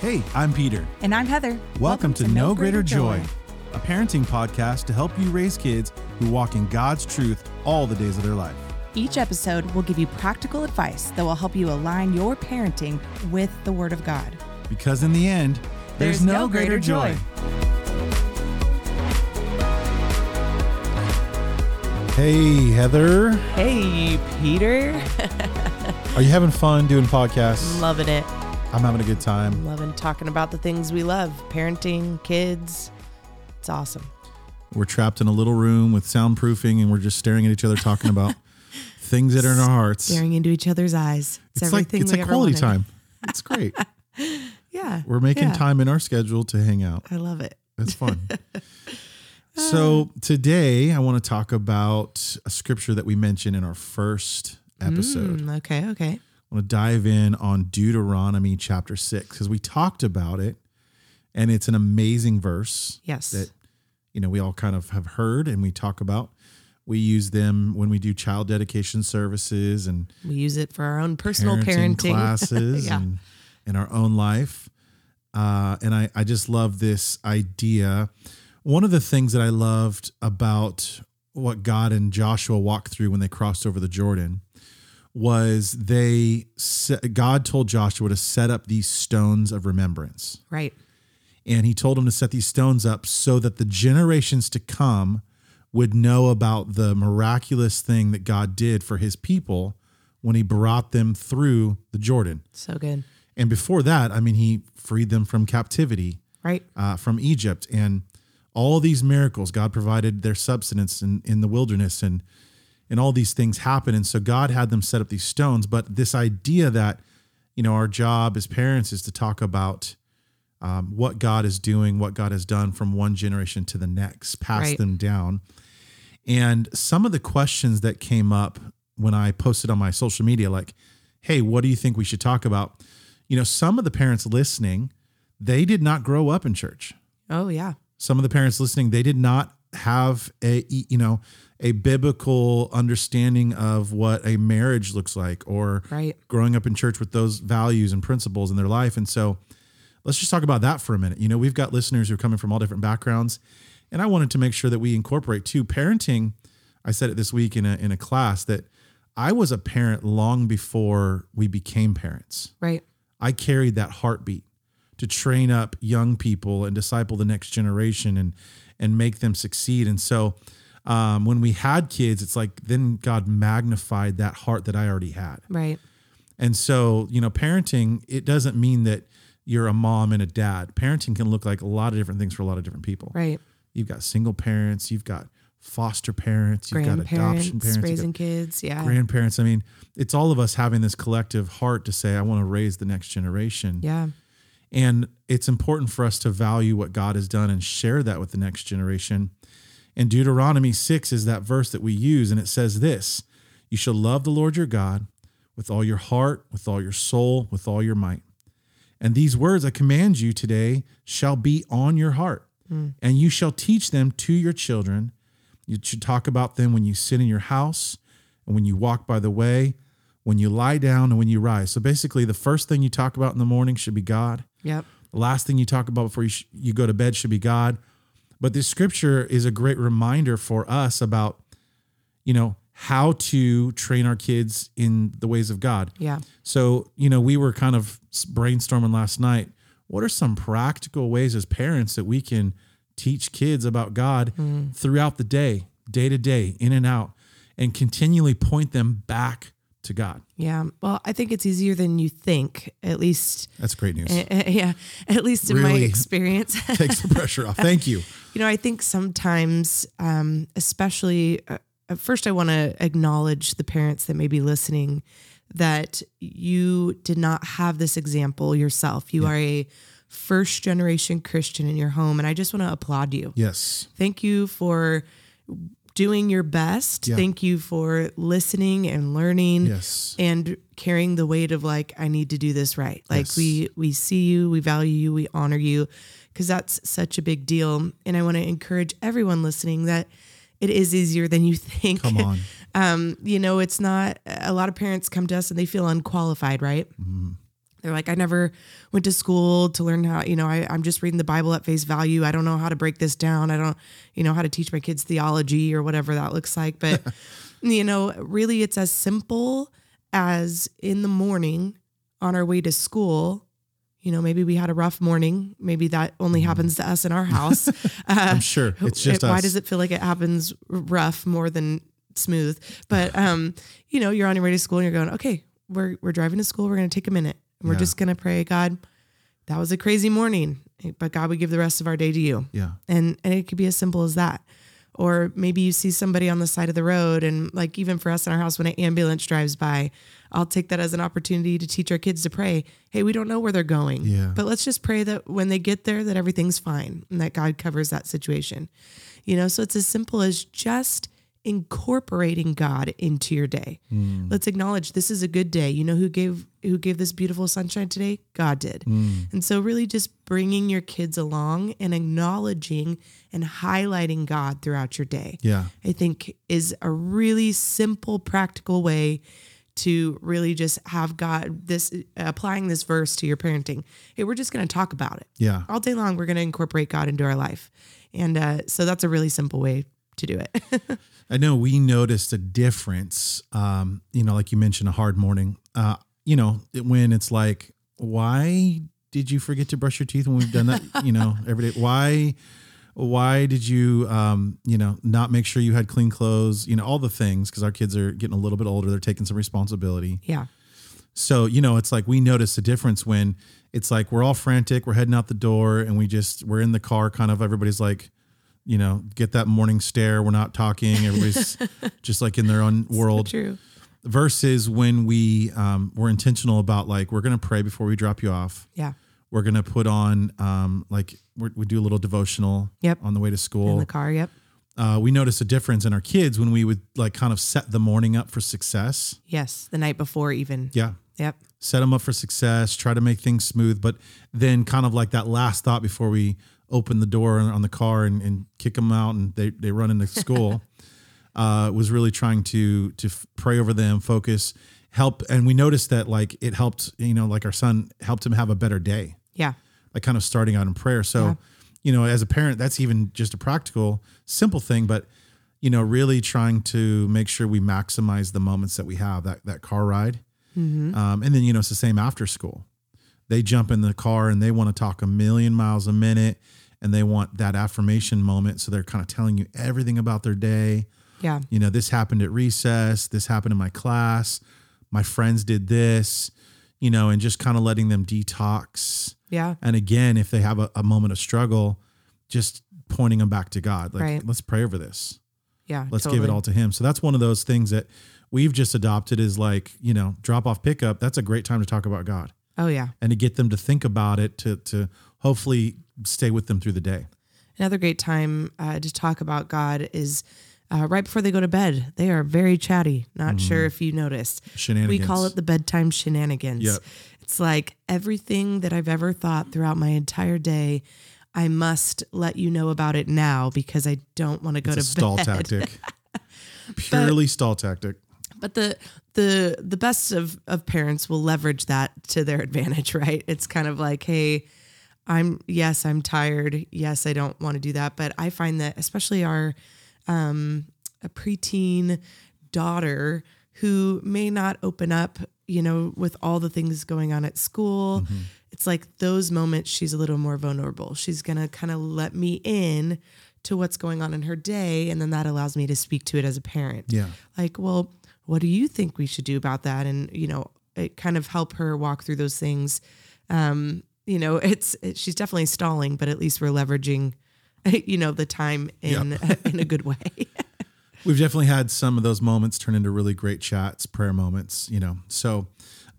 Hey, I'm Peter. And I'm Heather. Welcome, to, No Greater Joy, a parenting podcast to help you raise kids who walk in God's truth all the days of their life. Each episode will give you practical advice that will help you align your parenting with the Word of God. Because in the end, there's, no, greater, joy. Hey, Heather. Hey, Peter. Are you having fun doing podcasts? Loving it. I'm having a good time. Loving talking about the things we love parenting, kids. It's awesome. We're trapped in a little room with soundproofing and we're just staring at each other talking about things that are in our hearts. Staring into each other's eyes. It's, It's like it's ever quality wanted. time. It's great. Yeah. We're making yeah. time in our schedule to hang out. I love it. It's fun. so today I want to talk about a scripture that we mentioned in our first episode. Mm, okay, okay. I want to dive in on Deuteronomy chapter six because we talked about it, and it's an amazing verse Yes. that you know we all kind of have heard and we talk about. We use them when we do child dedication services and we use it for our own personal parenting, parenting. classes Yeah. and in our own life. Uh, and I, I just love this idea. One of the things that I loved about what God and Joshua walked through when they crossed over the Jordan was they God told Joshua to set up these stones of remembrance. right. And he told him to set these stones up so that the generations to come would know about the miraculous thing that God did for his people when he brought them through the Jordan. So good. And before that, I mean, he freed them from captivity Right. uh, from Egypt and all these miracles. God provided their subsistence in, in the wilderness and and all these things happen. And so God had them set up these stones. But this idea that, you know, our job as parents is to talk about um, what God is doing, what God has done from one generation to the next, pass Right. them down. And some of the questions that came up when I posted on my social media, like, hey, what do you think we should talk about? You know, some of the parents listening, they did not grow up in church. Oh, yeah. Some of the parents listening, they did not have a, you know, a biblical understanding of what a marriage looks like or Right. growing up in church with those values and principles in their life. And so let's just talk about that for a minute. You know, we've got listeners who are coming from all different backgrounds. And I wanted to make sure that we incorporate too parenting. I said it this week in a in a class that I was a parent long before we became parents. Right. I carried that heartbeat to train up young people and disciple the next generation and and make them succeed. And so um, when we had kids, it's like then God magnified that heart that I already had. Right. And so, you know, parenting, it doesn't mean that you're a mom and a dad. Parenting can look like a lot of different things for a lot of different people. Right. You've got single parents, you've got foster parents, you've got adoption Grandparents, parents, raising kids. Yeah. grandparents. I mean, it's all of us having this collective heart to say, I want to raise the next generation. yeah. And it's important for us to value what God has done and share that with the next generation. And Deuteronomy 6 is that verse that we use, and it says this You shall love the Lord your God with all your heart, with all your soul, with all your might. And these words I command you today shall be on your heart, hmm. and you shall teach them to your children. You should talk about them when you sit in your house, and when you walk by the way, when you lie down, and when you rise. So basically, the first thing you talk about in the morning should be God. Yep. The last thing you talk about before you, sh- you go to bed should be God. But this scripture is a great reminder for us about, you know, how to train our kids in the ways of God. Yeah. So, you know, we were kind of brainstorming last night. What are some practical ways as parents that we can teach kids about God mm. throughout the day, day to day, in and out, and continually point them back to God? Yeah. Well, I think it's easier than you think, at least. That's great news. uh, yeah. At least in my experience. Takes the pressure off. Thank you. You know, I think sometimes, um, especially uh, at first, I want to acknowledge the parents that may be listening that you did not have this example yourself. You are a first generation Christian in your home, and I just want to applaud you. Yes. Thank you for doing your best. Yeah. Thank you for listening and learning Yes. and carrying the weight of like I need to do this right. Like Yes. we we see you, we value you, we honor you because that's such a big deal. And I want to encourage everyone listening that it is easier than you think. Come on. um, you know, it's not a lot of parents come to us and they feel unqualified, right? They're like, I never went to school to learn how, you know, I, I'm just reading the Bible at face value. I don't know how to break this down. I don't, you know, how to teach my kids theology or whatever that looks like. But, you know, really it's as simple as in the morning on our way to school, you know, maybe we had a rough morning. Maybe that only happens to us in our house. Uh, I'm sure it's just why us. does it feel like it happens rough more than smooth? But um, you know, you're on your way to school and you're going, okay, we're we're driving to school. We're going to take a minute and we're Yeah. just going to pray, God. That was a crazy morning, but God, we give the rest of our day to you Yeah. and and it could be as simple as that or maybe you see somebody on the side of the road and like even for us in our house when an ambulance drives by i'll take that as an opportunity to teach our kids to pray hey we don't know where they're going Yeah. but let's just pray that when they get there that everything's fine and that god covers that situation you know so it's as simple as just incorporating god into your day. Let's acknowledge this is a good day. You know who gave who gave this beautiful sunshine today? God did. And so really just bringing your kids along and acknowledging and highlighting god throughout your day Yeah. i think is a really simple practical way to really just have god this applying this verse to your parenting. Hey we're just going to talk about it. Yeah. all day long we're going to incorporate god into our life. And uh, so that's a really simple way to do it I know we noticed a difference. Um, you know, like you mentioned, a hard morning. Uh, you know, when it's like, why did you forget to brush your teeth when we've done that? you know, every day. Why? Why did you, um, you know, not make sure you had clean clothes? You know, all the things because our kids are getting a little bit older. They're taking some responsibility. yeah So, you know, it's like we notice a difference when it's like we're all frantic, we're heading out the door, and we just we're in the car, kind of everybody's like, you know, get that morning stare. We're not talking. Everybody's just like in their own world. true Versus when we um, we're intentional about like we're gonna pray before we drop you off. yeah We're gonna put on um, like we're, we do a little devotional Yep. on the way to school. in the car yep Uh, we notice a difference in our kids when we would like kind of set the morning up for success. yes the night before even Yeah, yep set them up for success, try to make things smooth, but then kind of like that last thought before we open the door on the car and, and kick them out and they, they run into school uh, was really trying to to pray over them, focus, help. And we noticed that like it helped, you know, like our son helped him have a better day, yeah like kind of starting out in prayer. So, Yeah. you know, as a parent, that's even just a practical, simple thing, but you know, really trying to make sure we maximize the moments that we have that that car ride. Um, and then, you know, it's the same after school. They jump in the car and they want to talk a million miles a minute and they want that affirmation moment. So they're kind of telling you everything about their day. yeah You know, this happened at recess, this happened in my class, my friends did this, you know, and just kind of letting them detox. yeah And again, if they have a, a moment of struggle, just pointing them back to God. Like, Right. let's pray over this yeah let's give it all to him so that's one of those things that we've just adopted is like you know drop off pickup that's a great time to talk about god oh yeah and to get them to think about it to to hopefully stay with them through the day Another great time uh, to talk about God is uh, right before they go to bed. They are very chatty. Not sure if you noticed. We call it the bedtime shenanigans. Yep. It's like everything that I've ever thought throughout my entire day. I must let you know about it now because I don't want to go it's a to stall tactic purely stall tactic But the the the best of of parents will leverage that to their advantage, right? It's kind of like, hey, I'm yes, I'm tired. Yes, I don't want to do that, but I find that especially our um a preteen daughter who may not open up, you know, with all the things going on at school. It's like those moments she's a little more vulnerable. She's going to kind of let me in to what's going on in her day and then that allows me to speak to it as a parent yeah like, well, what do you think we should do about that? And you know, it kind of help her walk through those things. Um, you know, it's it, she's definitely stalling, but at least we're leveraging, you know, the time in in a good way. we've definitely had some of those moments turn into really great chats prayer moments you know so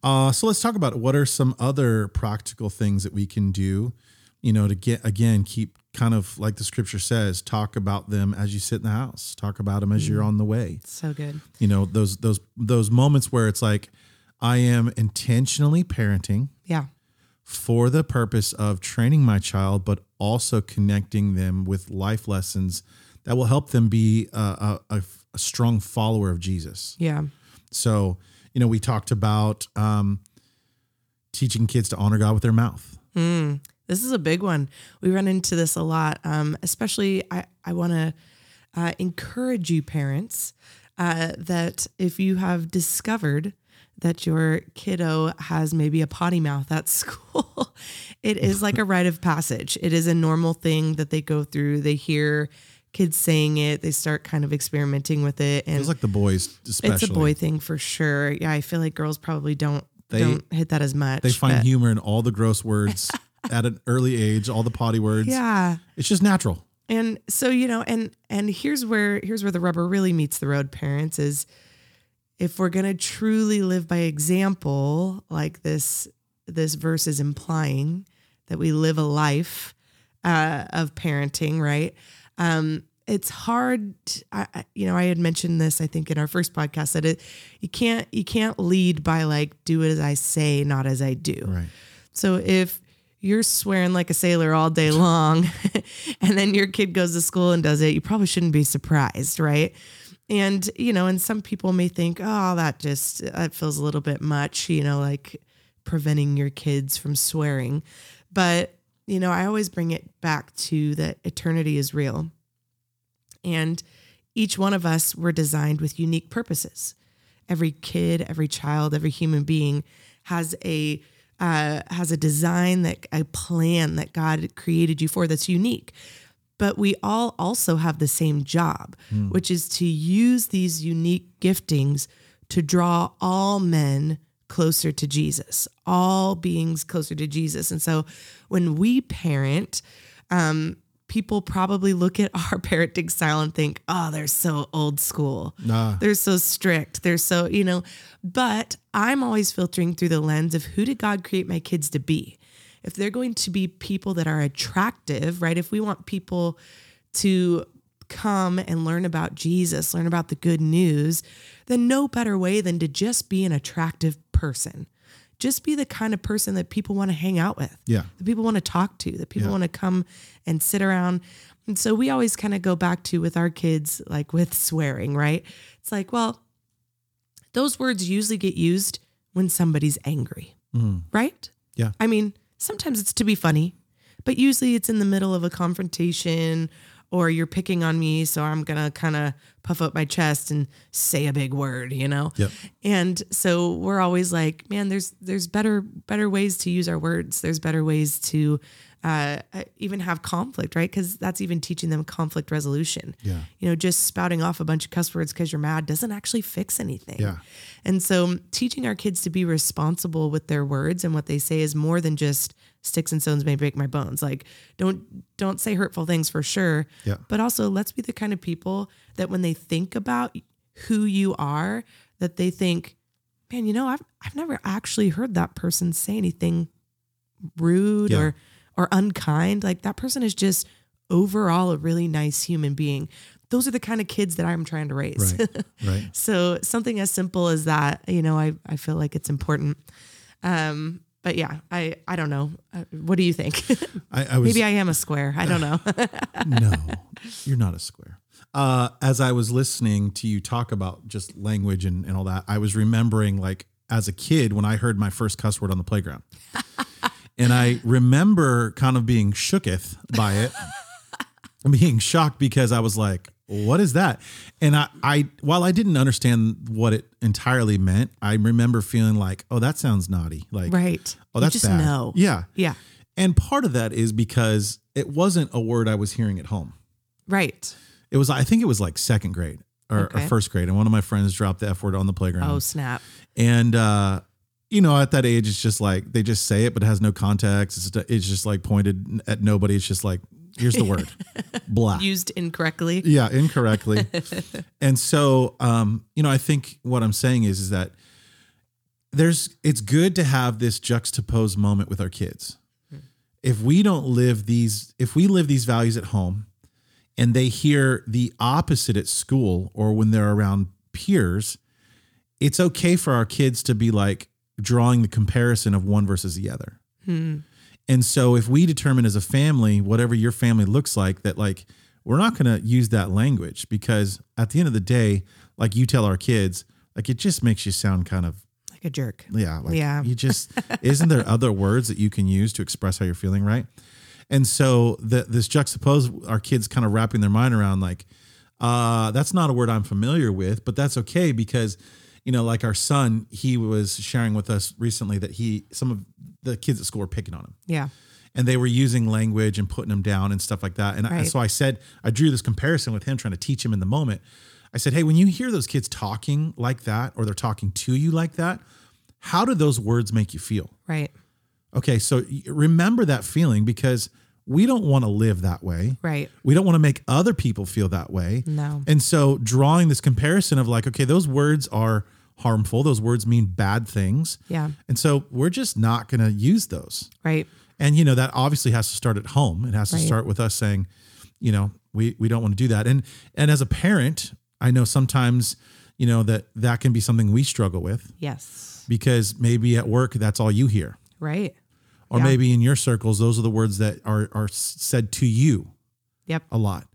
uh so let's talk about what are some other practical things that we can do you know to get again keep kind of like the scripture says talk about them as you sit in the house talk about them as you're on the way so good. you know those those those moments where it's like i am intentionally parenting Yeah. for the purpose of training my child but also connecting them with life lessons that will help them be a, a, a, a strong follower of jesus Yeah. so you know we talked about um, teaching kids to honor God with their mouth. Mm, this is a big one. We run into this a lot. Um, especially, I, I want to uh, encourage you, parents, uh, that if you have discovered that your kiddo has maybe a potty mouth at school, it is like a rite of passage. It is a normal thing that they go through. They hear kids saying it, they start kind of experimenting with it. And Feels like the boys, especially. it's a boy thing for sure. Yeah, I feel like girls probably don't They- don't hit that as much. They find but- humor in all the gross words at an early age, all the potty words. Yeah. It's just natural. And so, you know, and and here's where here's where the rubber really meets the road, parents, is if we're gonna truly live by example, like this this verse is implying that we live a life uh, of parenting, right? Um, it's hard. I, I- you know, I had mentioned this. I think in our first podcast that it you can't you can't lead by like do as I say, not as I do. Right. So if you're swearing like a sailor all day long and then your kid goes to school and does it, you probably shouldn't be surprised, right? And, you know, and some people may think, oh, that just, that feels a little bit much, you know, like preventing your kids from swearing. But, you know, I always bring it back to that eternity is real. And each one of us were designed with unique purposes. Every kid, every child, every human being has a uh, has a design that a plan that God created you for that's unique. But we all also have the same job, which is to use these unique giftings to draw all men closer to Jesus, all beings closer to Jesus. And so when we parent, um, people probably look at our parenting style and think, oh, they're so old school. Nah. They're so strict. They're so, you know, but I'm always filtering through the lens of who did God create my kids to be? If they're going to be people that are attractive, right? If we want people to come and learn about Jesus, learn about the good news, then no better way than to just be an attractive person. Just be the kind of person that people want to hang out with Yeah. that people want to talk to, that people Yeah. want to come and sit around. And so we always kind of go back to with our kids, like with swearing, right? It's like, well, those words usually get used when somebody's angry, mm-hmm. right? Yeah. I mean, sometimes it's to be funny, but usually it's in the middle of a confrontation or you're picking on me. So I'm to kind of puff up my chest and say a big word, you know? Yep. And so we're always like, man, there's there's better better ways to use our words. There's better ways to uh, even have conflict, right? Because that's even teaching them conflict resolution. Yeah. You know, just spouting off a bunch of cuss words because you're mad doesn't actually fix anything. Yeah. And so teaching our kids to be responsible with their words and what they say is more than just sticks and stones may break my bones. Like don't don't say hurtful things for sure. Yeah. But also let's be the kind of people that when they think about who you are, that they think, man, you know, I've I've never actually heard that person say anything rude Yeah. or or unkind. Like that person is just overall a really nice human being. Those are the kind of kids that I'm trying to raise. Right. Right. So something as simple as that, you know, I, I feel like it's important. Um, but yeah, I, I don't know. Uh, what do you think? I, I was Maybe I am a square. I don't know. no, you're not a square. Uh, as I was listening to you talk about just language and, and all that, I was remembering like as a kid when I heard my first cuss word on the playground. And I remember kind of being shooketh by it being shocked because I was like, what is that? And I, I, while I didn't understand what it entirely meant, I remember feeling like, oh, that sounds naughty. Like, right. oh, You that's just bad. know. Yeah. Yeah. And part of that is because it wasn't a word I was hearing at home. Right. It was, I think it was like second grade or, or first grade. And one of my friends dropped the F word on the playground. Oh, snap. And, uh, you know, at that age, it's just like they just say it, but it has no context. It's, it's just like pointed at nobody. It's just like, here's the word, blah. Used incorrectly. Yeah, incorrectly. and so, um, you know, I think what I'm saying is, is that there's, it's good to have this juxtaposed moment with our kids. If we don't live these, if we live these values at home and they hear the opposite at school or when they're around peers, it's okay for our kids to be like drawing the comparison of one versus the other. And so if we determine as a family, whatever your family looks like, that like we're not going to use that language because at the end of the day, like you tell our kids, like it just makes you sound kind of like a jerk. Yeah. Like Yeah. You just, isn't there other words that you can use to express how you're feeling, right? And so the, this juxtapose our kids kind of wrapping their mind around like, uh, that's not a word I'm familiar with, but that's okay because, you know, like our son, he was sharing with us recently that he, some of the kids at school were picking on him Yeah. and they were using language and putting him down and stuff like that. And I, so I said, I drew this comparison with him trying to teach him in the moment. I said, Hey, when you hear those kids talking like that, or they're talking to you like that, how do those words make you feel? Right. Okay. So remember that feeling because we don't want to live that way. Right. We don't want to make other people feel that way. No. And so drawing this comparison of like, okay, those words are harmful. Those words mean bad things. Yeah. And so we're just not going to use those. Right. And you know that obviously has to start at home. It has to start with us saying, you know, we we don't want to do that. And and as a parent, I know sometimes, you know, that that can be something we struggle with Yes. because maybe at work that's all you hear. Right. Or Yeah. maybe in your circles those are the words that are are said to you Yep. a lot.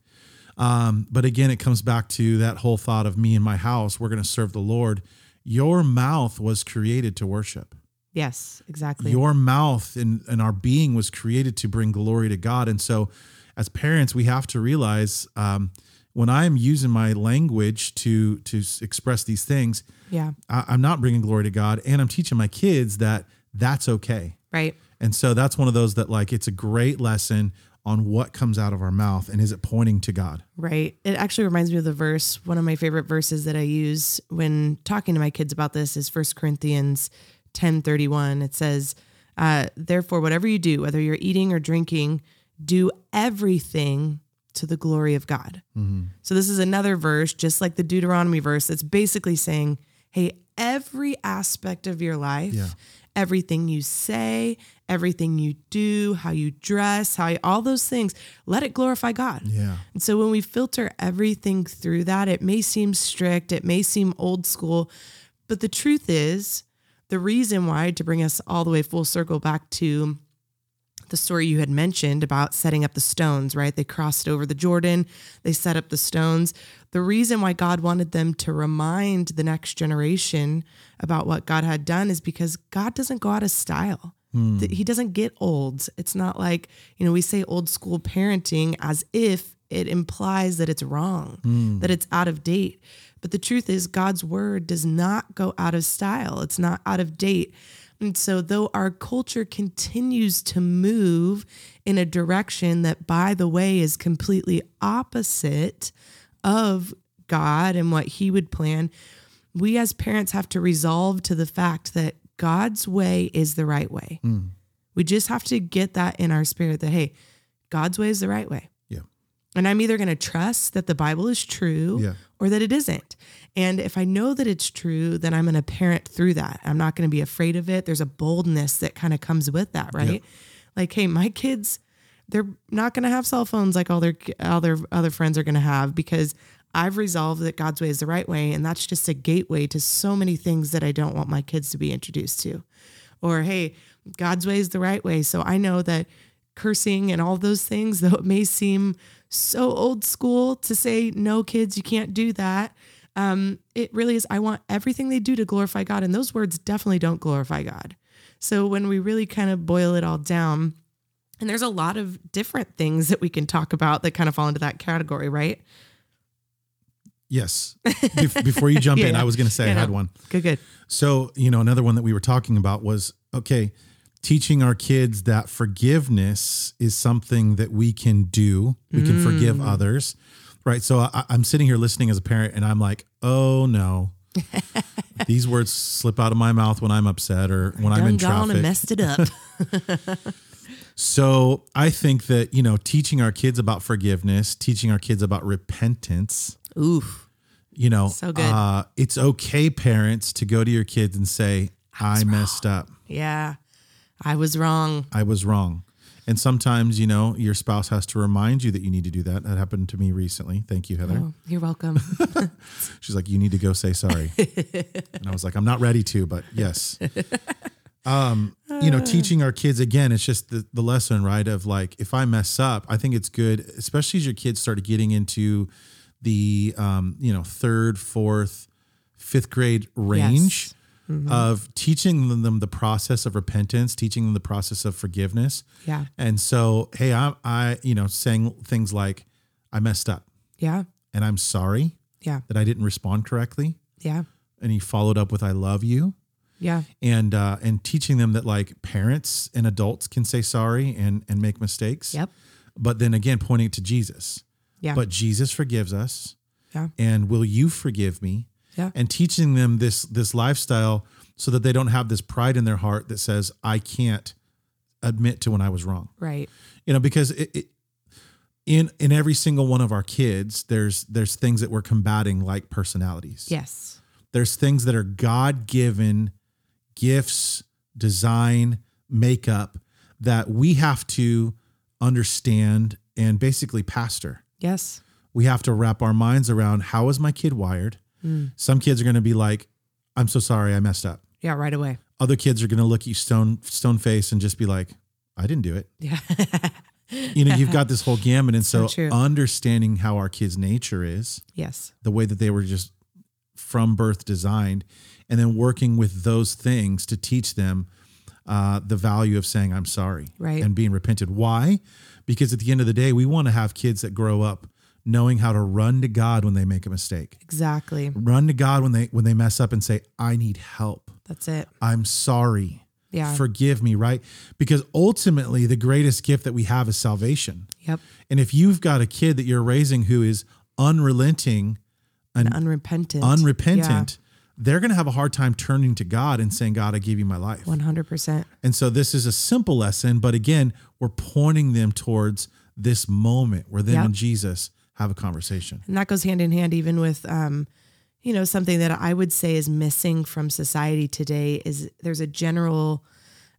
Um, but again, it comes back to that whole thought of me and my house, we're going to serve the Lord. Your mouth was created to worship. Yes. Exactly. Your mouth and, and our being was created to bring glory to God. And so, as parents, we have to realize um, when I am using my language to to express these things, yeah. I, I'm not bringing glory to God, and I'm teaching my kids that that's okay. Right. And so that's one of those that like it's a great lesson on what comes out of our mouth and is it pointing to God. Right. It actually reminds me of the verse. One of my favorite verses that I use when talking to my kids about this is 1 Corinthians 10 31. It says, uh, Therefore, whatever you do, whether you're eating or drinking, do everything to the glory of God. So, this is another verse, just like the Deuteronomy verse, that's basically saying, Hey, every aspect of your life, Yeah. Everything you say, everything you do, how you dress, how you, all those things, let it glorify God. Yeah. And so when we filter everything through that, it may seem strict, it may seem old school, but the truth is, the reason why, to bring us all the way full circle back to the story you had mentioned about setting up the stones, right? They crossed over the Jordan, they set up the stones. The reason why God wanted them to remind the next generation about what God had done is because God doesn't go out of style. Hmm. Th- He doesn't get old. It's not like, you know, we say old school parenting as if it implies that it's wrong, hmm. that it's out of date. But the truth is, God's word does not go out of style, it's not out of date. And so, though our culture continues to move in a direction that, by the way, is completely opposite of God and what He would plan, we as parents have to resolve to the fact that God's way is the right way. Hmm. We just have to get that in our spirit that, hey, God's way is the right way. Yeah. And I'm either going to trust that the Bible is true Yeah. or that it isn't. And if I know that it's true, then I'm going to parent through that. I'm not going to be afraid of it. There's a boldness that kind of comes with that, right? Like, hey, my kids, they're not going to have cell phones like all their all their other friends are going to have because I've resolved that God's way is the right way, and that's just a gateway to so many things that I don't want my kids to be introduced to. Or hey, God's way is the right way, so I know that cursing and all those things, though it may seem so old school to say no, kids, you can't do that. Um, it really is. I want everything they do to glorify God, and those words definitely don't glorify God. So when we really kind of boil it all down, and there's a lot of different things that we can talk about that kind of fall into that category, right? Yes. Bef- before you jump Yeah, in. I was going to say I had one. Good, good. So, you know, another one that we were talking about was okay, teaching our kids that forgiveness is something that we can do. We can forgive Mm. others. Right. So I, I'm sitting here listening as a parent and I'm like, oh no. These words slip out of my mouth when I'm upset or when I'm in gone traffic. and messed it up. So I think that, you know, teaching our kids about forgiveness, teaching our kids about repentance, Oof. you know, So good. Uh, it's okay, parents, to go to your kids and say, I, messed up. Yeah. I was wrong. I was wrong. And sometimes, you know, your spouse has to remind you that you need to do that. That happened to me recently. Thank you, Heather. Oh, you're welcome. She's like, you need to go say sorry. and I was like, I'm not ready to, but yes. Um, you know, teaching our kids again, it's just the, the lesson, right? Of like, if I mess up, I think it's good, especially as your kids start getting into the um, you know, third, fourth, fifth grade range. Yes. Of teaching them the process of repentance, teaching them the process of forgiveness. Yeah. And so, hey, I, I, you know, saying things like, I messed up Yeah. and I'm sorry Yeah. that I didn't respond correctly. Yeah. And he followed up with, I love you. Yeah. And, uh, and teaching them that like parents and adults can say sorry and, and make mistakes. Yep. But then again, pointing to Jesus. Yeah. But Jesus forgives us. Yeah. And will you forgive me? Yeah. And teaching them this this lifestyle so that they don't have this pride in their heart that says, I can't admit to when I was wrong. Right. You know, because it, it in in every single one of our kids, there's there's things that we're combating like personalities. Yes. There's things that are God given gifts, design, makeup that we have to understand and basically pastor. Yes. We have to wrap our minds around how is my kid wired? Some kids are going to be like, I'm so sorry, I messed up. Yeah. Right away. Other kids are going to look at you stone stone face and just be like, I didn't do it. Yeah. You know, you've got this whole gamut. And so, So understanding how our kids' nature is, yes. the way that they were just from birth designed, and then working with those things to teach them uh, the value of saying, I'm sorry Right. and being repented. Why? Because at the end of the day, we want to have kids that grow up knowing how to run to God when they make a mistake. Exactly. Run to God when they when they mess up and say, I need help. That's it. I'm sorry. Yeah. Forgive me, right? Because ultimately the greatest gift that we have is salvation. Yep. And if you've got a kid that you're raising who is unrelenting, And unrepentant. unrepentant, they're going to have a hard time turning to God and saying, God, I give you my life. One hundred percent. And so this is a simple lesson, but again, we're pointing them towards this moment where them Yep. and Jesus have a conversation. And that goes hand in hand even with um, you know, something that I would say is missing from society today is there's a general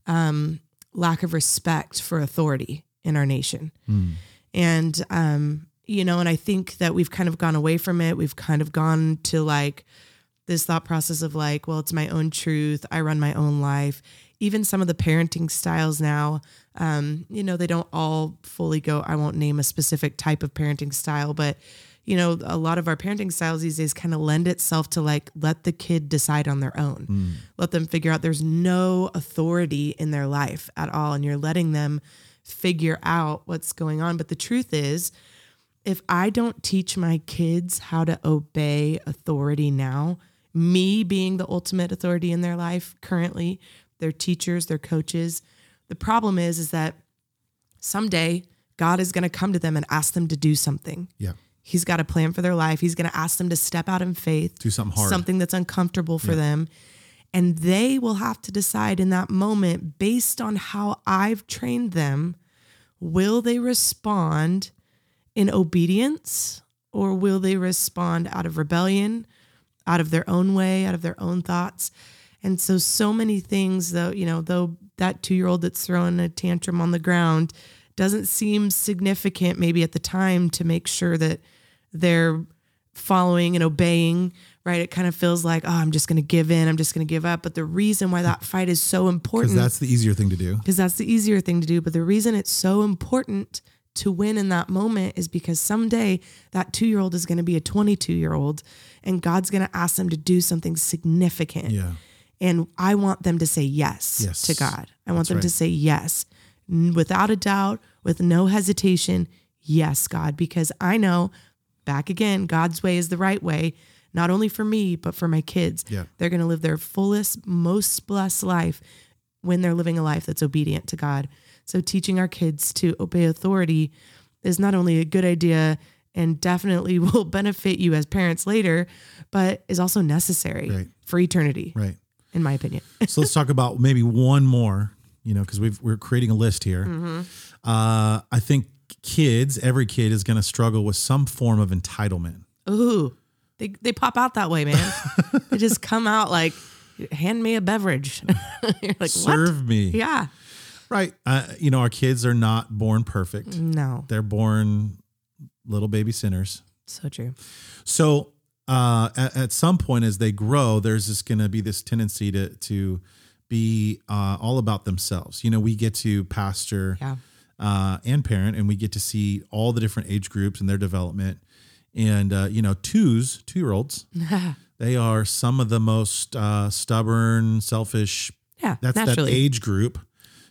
um lack of respect for authority in our nation. And um, you know, and I think that we've kind of gone away from it. We've kind of gone to like this thought process of like, well, it's my own truth. I run my own life. Even some of the parenting styles now, um, you know, they don't all fully go. I won't name a specific type of parenting style, but you know, a lot of our parenting styles these days kind of lend itself to like let the kid decide on their own. Let them figure out there's no authority in their life at all. And you're letting them figure out what's going on. But the truth is, if I don't teach my kids how to obey authority now, me being the ultimate authority in their life currently, their teachers, their coaches, the problem is is that someday God is going to come to them and ask them to do something. Yeah. He's got a plan for their life. He's going to ask them to step out in faith, Do something hard. something that's uncomfortable for them. And they will have to decide in that moment, based on how I've trained them, will they respond in obedience or will they respond out of rebellion, out of their own way, out of their own thoughts? And so, so many things, though, you know, though that two year old that's throwing a tantrum on the ground doesn't seem significant maybe at the time to make sure that they're following and obeying, right? It kind of feels like, oh, I'm just going to give in, I'm just going to give up. But the reason why that fight is so important. Because that's the easier thing to do. because that's the easier thing to do. But the reason it's so important to win in that moment is because someday that two year old is going to be a 22 year old and God's going to ask them to do something significant. Yeah. And I want them to say yes, Yes. to God. I want That's them to say yes without a doubt, with no hesitation. Yes, God, because I know back again, God's way is the right way, not only for me, but for my kids. Yeah. They're going to live their fullest, most blessed life when they're living a life that's obedient to God. So teaching our kids to obey authority is not only a good idea and definitely will benefit you as parents later, but is also necessary Right. for eternity, Right. In my opinion. so let's talk about maybe one more, you know, because we've we're creating a list here. Mm-hmm. Uh, I think kids, every kid is going to struggle with some form of entitlement. Ooh, they, they pop out that way, man. they just come out like, hand me a beverage. Like, what? Serve me, Yeah. right? Uh, you know, our kids are not born perfect; No. they're born little baby sinners. So true. So uh, at, at some point, as they grow, there's just going to be this tendency to to be uh, all about themselves. You know, we get to pastor Yeah. uh, and parent, and we get to see all the different age groups and their development. And uh, you know, twos, two year olds, They are some of the most uh, stubborn, selfish. Yeah, That's naturally. that age group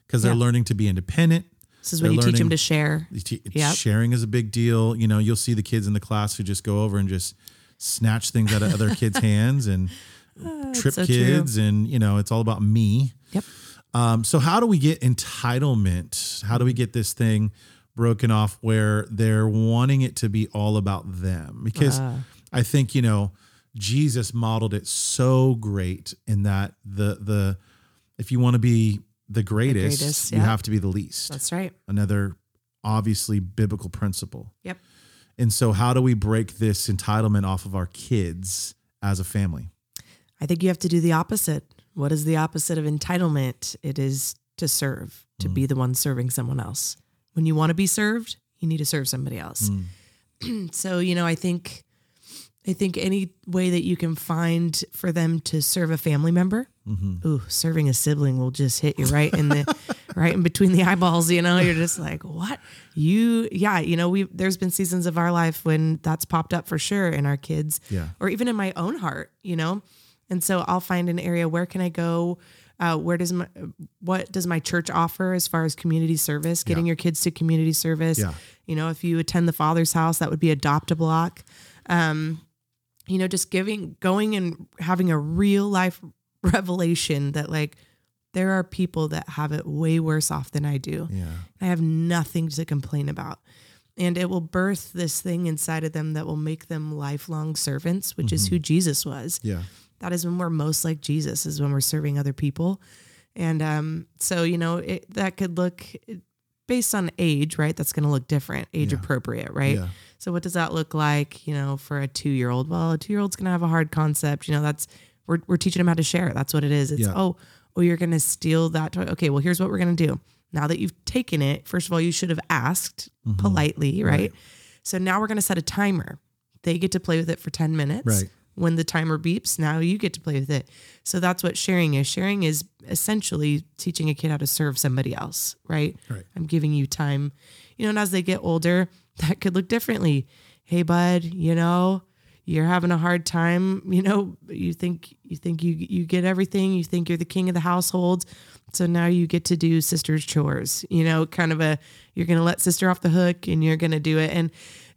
because they're Yeah. learning to be independent. this is when you teach them to share. Te- Yep. Sharing is a big deal. You know, you'll see the kids in the class who just go over and just snatch things out of other kids' hands and trip so true. kids, and you know, it's all about me. Yep. Um, so how do we get entitlement? How do we get this thing broken off where they're wanting it to be all about them? Because Ah. I think you know Jesus modeled it so great in that the the if you want to be the greatest, greatest, you yeah. have to be the least. That's right. Another obviously biblical principle. Yep. And so how do we break this entitlement off of our kids as a family? I think you have to do the opposite. What is the opposite of entitlement? It is to serve, to Mm. be the one serving someone else. When you want to be served, you need to serve somebody else. Mm. so, you know, I think I think any way that you can find for them to serve a family member, Mm-hmm. ooh, serving a sibling will just hit you right in the right in between the eyeballs, you know. You're just like, "What? You yeah, you know, we there's been seasons of our life when that's popped up for sure in our kids Yeah. or even in my own heart, you know? And so I'll find an area where can I go? Uh, where does my what does my church offer as far as community service? Getting Yeah. your kids to community service. Yeah. You know, if you attend the Father's house, that would be adopt a block. Um, you know, just giving, going and having a real life revelation that like there are people that have it way worse off than I do. Yeah. I have nothing to complain about. And it will birth this thing inside of them that will make them lifelong servants, which is who Jesus was. Yeah. That is when we're most like Jesus, is when we're serving other people. And um, so, you know, it, that could look based on age, right? That's going to look different, age Yeah. appropriate, right? Yeah. So, what does that look like, you know, for a two year old? Well, a two year old's going to have a hard concept. You know, that's, we're, we're teaching them how to share. That's what it is. It's, Yeah. oh, oh, you're going to steal that toy. Okay, well, here's what we're going to do. Now that you've taken it, first of all, you should have asked Mm-hmm. politely, right? So now we're going to set a timer. They get to play with it for 10 minutes. Right. When the timer beeps, now you get to play with it. So that's what sharing is. Sharing is essentially teaching a kid how to serve somebody else, right? Right. I'm giving you time. You know, and as they get older, that could look differently. Hey, bud, you know, you're having a hard time. You know, you think you think you you get everything. You think you're the king of the household. So now you get to do sister's chores. You know, kind of a you're gonna let sister off the hook and you're gonna do it. And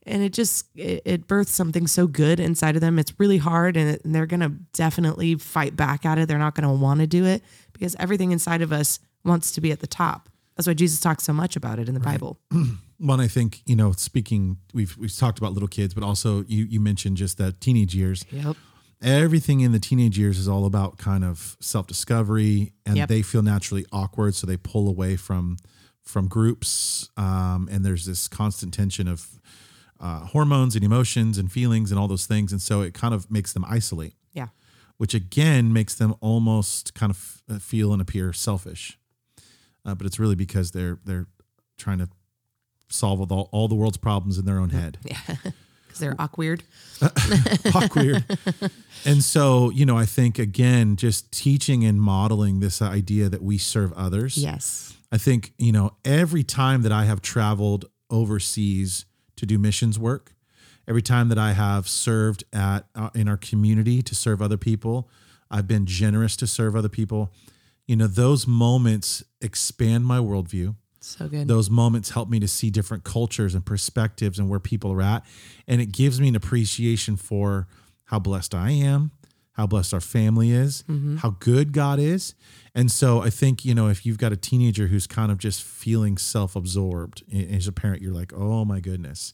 and it just it, it births something so good inside of them. It's really hard, and, it, and they're gonna definitely fight back at it. They're not gonna want to do it because everything inside of us wants to be at the top. That's why Jesus talks so much about it in the Bible. One, I think, you know, speaking, we've, we've talked about little kids, but also you, you mentioned just that teenage years. Yep. Everything in the teenage years is all about kind of self discovery and Yep. they feel naturally awkward. So they pull away from, from groups. Um, and there's this constant tension of uh, hormones and emotions and feelings and all those things. And so it kind of makes them isolate, Yeah. which again makes them almost kind of uh, feel and appear selfish. Uh, but it's really because they're, they're trying to solve all, all the world's problems in their own head. Yeah. Because they're awkward. awkward. and so, you know, I think again, just teaching and modeling this idea that we serve others. Yes. I think, you know, every time that I have traveled overseas to do missions work, every time that I have served at uh, in our community to serve other people, I've been generous to serve other people. You know, those moments expand my worldview So good. those moments help me to see different cultures and perspectives and where people are at. And it gives me an appreciation for how blessed i am how blessed our family is mm-hmm. how good god is. And so i think you know if you've got a teenager who's kind of just feeling self-absorbed as a parent you're like oh my goodness.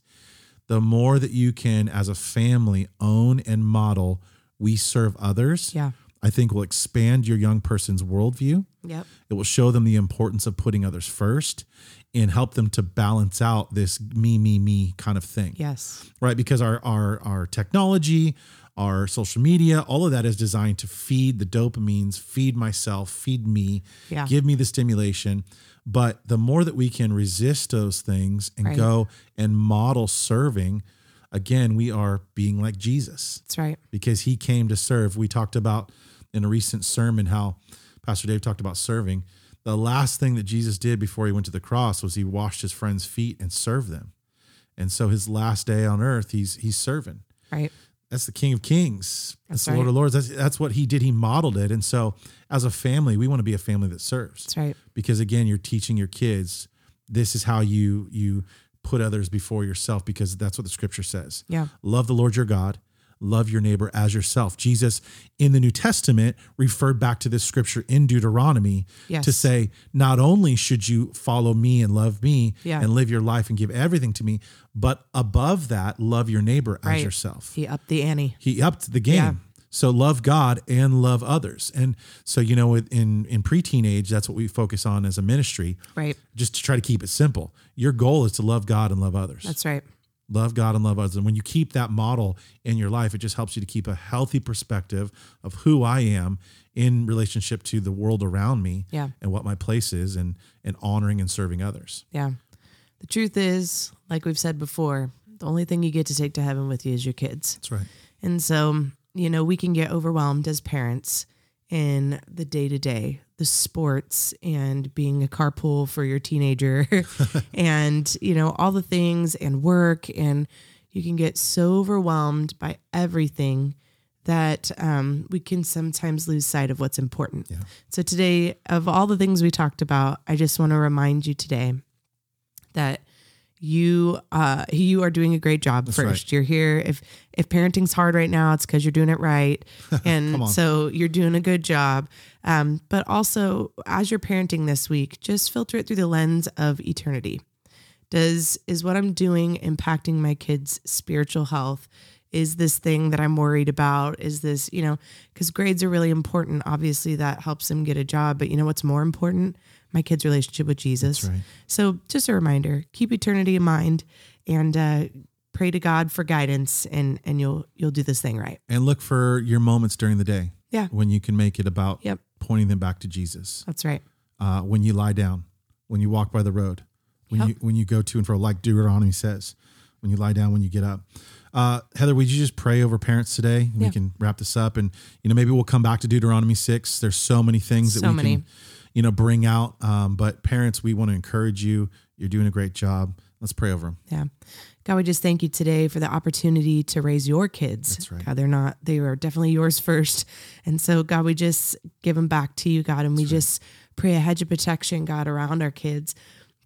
The more that you can as a family own and model we serve others yeah. i think will expand your young person's worldview Yep. it will show them the importance of putting others first and help them to balance out this me, me, me kind of thing. Yes. Right. Because our our our technology, our social media, all of that is designed to feed the dopamines, feed myself, feed me, Yeah. give me the stimulation. But the more that we can resist those things and Right. go and model serving, again, we are being like Jesus That's right. because he came to serve. We talked about in a recent sermon how Pastor Dave talked about serving. The last thing that Jesus did before he went to the cross was he washed his friends' feet and served them. And so his last day on earth, he's he's serving. Right. that's the King of Kings. That's, That's the Lord of Lords. That's that's what He did. He modeled it. And so, as a family, we want to be a family that serves. That's right. Because again, you're teaching your kids this is how you you put others before yourself because that's what the Scripture says. Yeah. Love the Lord your God. Love your neighbor as yourself. Jesus in the New Testament referred back to this scripture in Deuteronomy Yes. to say, not only should you follow me and love me Yeah. and live your life and give everything to me, but above that, love your neighbor as yourself. He upped the ante. He upped the game. Yeah. So love God and love others. And so, you know, in, in preteen age, that's what we focus on as a ministry, Right. just to try to keep it simple. Your goal is to love God and love others That's right. Love God and love others. And when you keep that model in your life, it just helps you to keep a healthy perspective of who I am in relationship to the world around me Yeah. and what my place is and and honoring and serving others. Yeah. The truth is, like we've said before, the only thing you get to take to heaven with you is your kids. That's right. And so, you know, we can get overwhelmed as parents in the day to day, the sports and being a carpool for your teenager and, you know, all the things and work. And you can get so overwhelmed by everything that um, we can sometimes lose sight of what's important. Yeah. So, today, of all the things we talked about, I just want to remind you today that you uh you are doing a great job first right. you're here if if parenting's hard right now it's because you're doing it right and so you're doing a good job um but also as you're parenting this week just filter it through the lens of eternity does is what i'm doing impacting my kids spiritual health is this thing that i'm worried about is this you know because grades are really important obviously that helps them get a job but you know what's more important my kids relationship with jesus right. so just a reminder, keep eternity in mind and uh, pray to God for guidance and and you'll you'll do this thing right. And look for your moments during the day Yeah. when you can make it about Yep. Pointing them back to Jesus. That's right. Uh, when you lie down, when you walk by the road, when Yep. you when you go to and fro, like Deuteronomy says, when you lie down, when you get up. Uh, Heather, would you just pray over parents today? We can wrap this up, and you know maybe we'll come back to Deuteronomy six. There's so many things that So we many. can, you know, bring out. Um, but parents, we want to encourage you. You're doing a great job. Let's pray over them. Yeah. God, we just thank you today for the opportunity to raise your kids. That's right. God, they're not, they are definitely yours first. And so, God, we just give them back to you, God, and we just pray a hedge of protection, God, around our kids.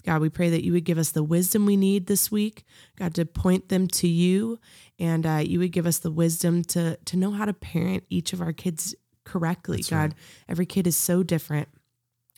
God, we pray that you would give us the wisdom we need this week, God, to point them to you, and uh, you would give us the wisdom to to know how to parent each of our kids correctly. God, every kid is so different.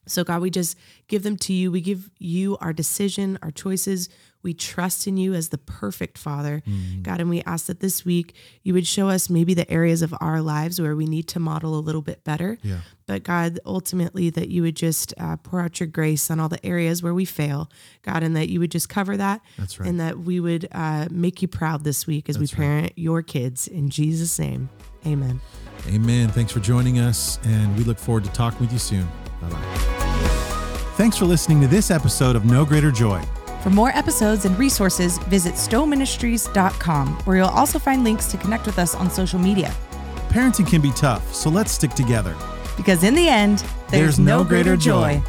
So, God, we just give them to you. We give you our decision, our choices. We trust in you as the perfect Father, God. And we ask that this week you would show us maybe the areas of our lives where we need to model a little bit better. Yeah. But God, ultimately, that you would just uh, pour out your grace on all the areas where we fail, God, and that you would just cover that. That's right. And that we would uh, make you proud this week as we parent your kids. In Jesus' name, amen. Amen. Thanks for joining us, and we look forward to talking with you soon. Bye bye. Thanks for listening to this episode of No Greater Joy. For more episodes and resources, visit stowministries.com, where you'll also find links to connect with us on social media. Parenting can be tough, so let's stick together. Because in the end, there's, no, greater joy.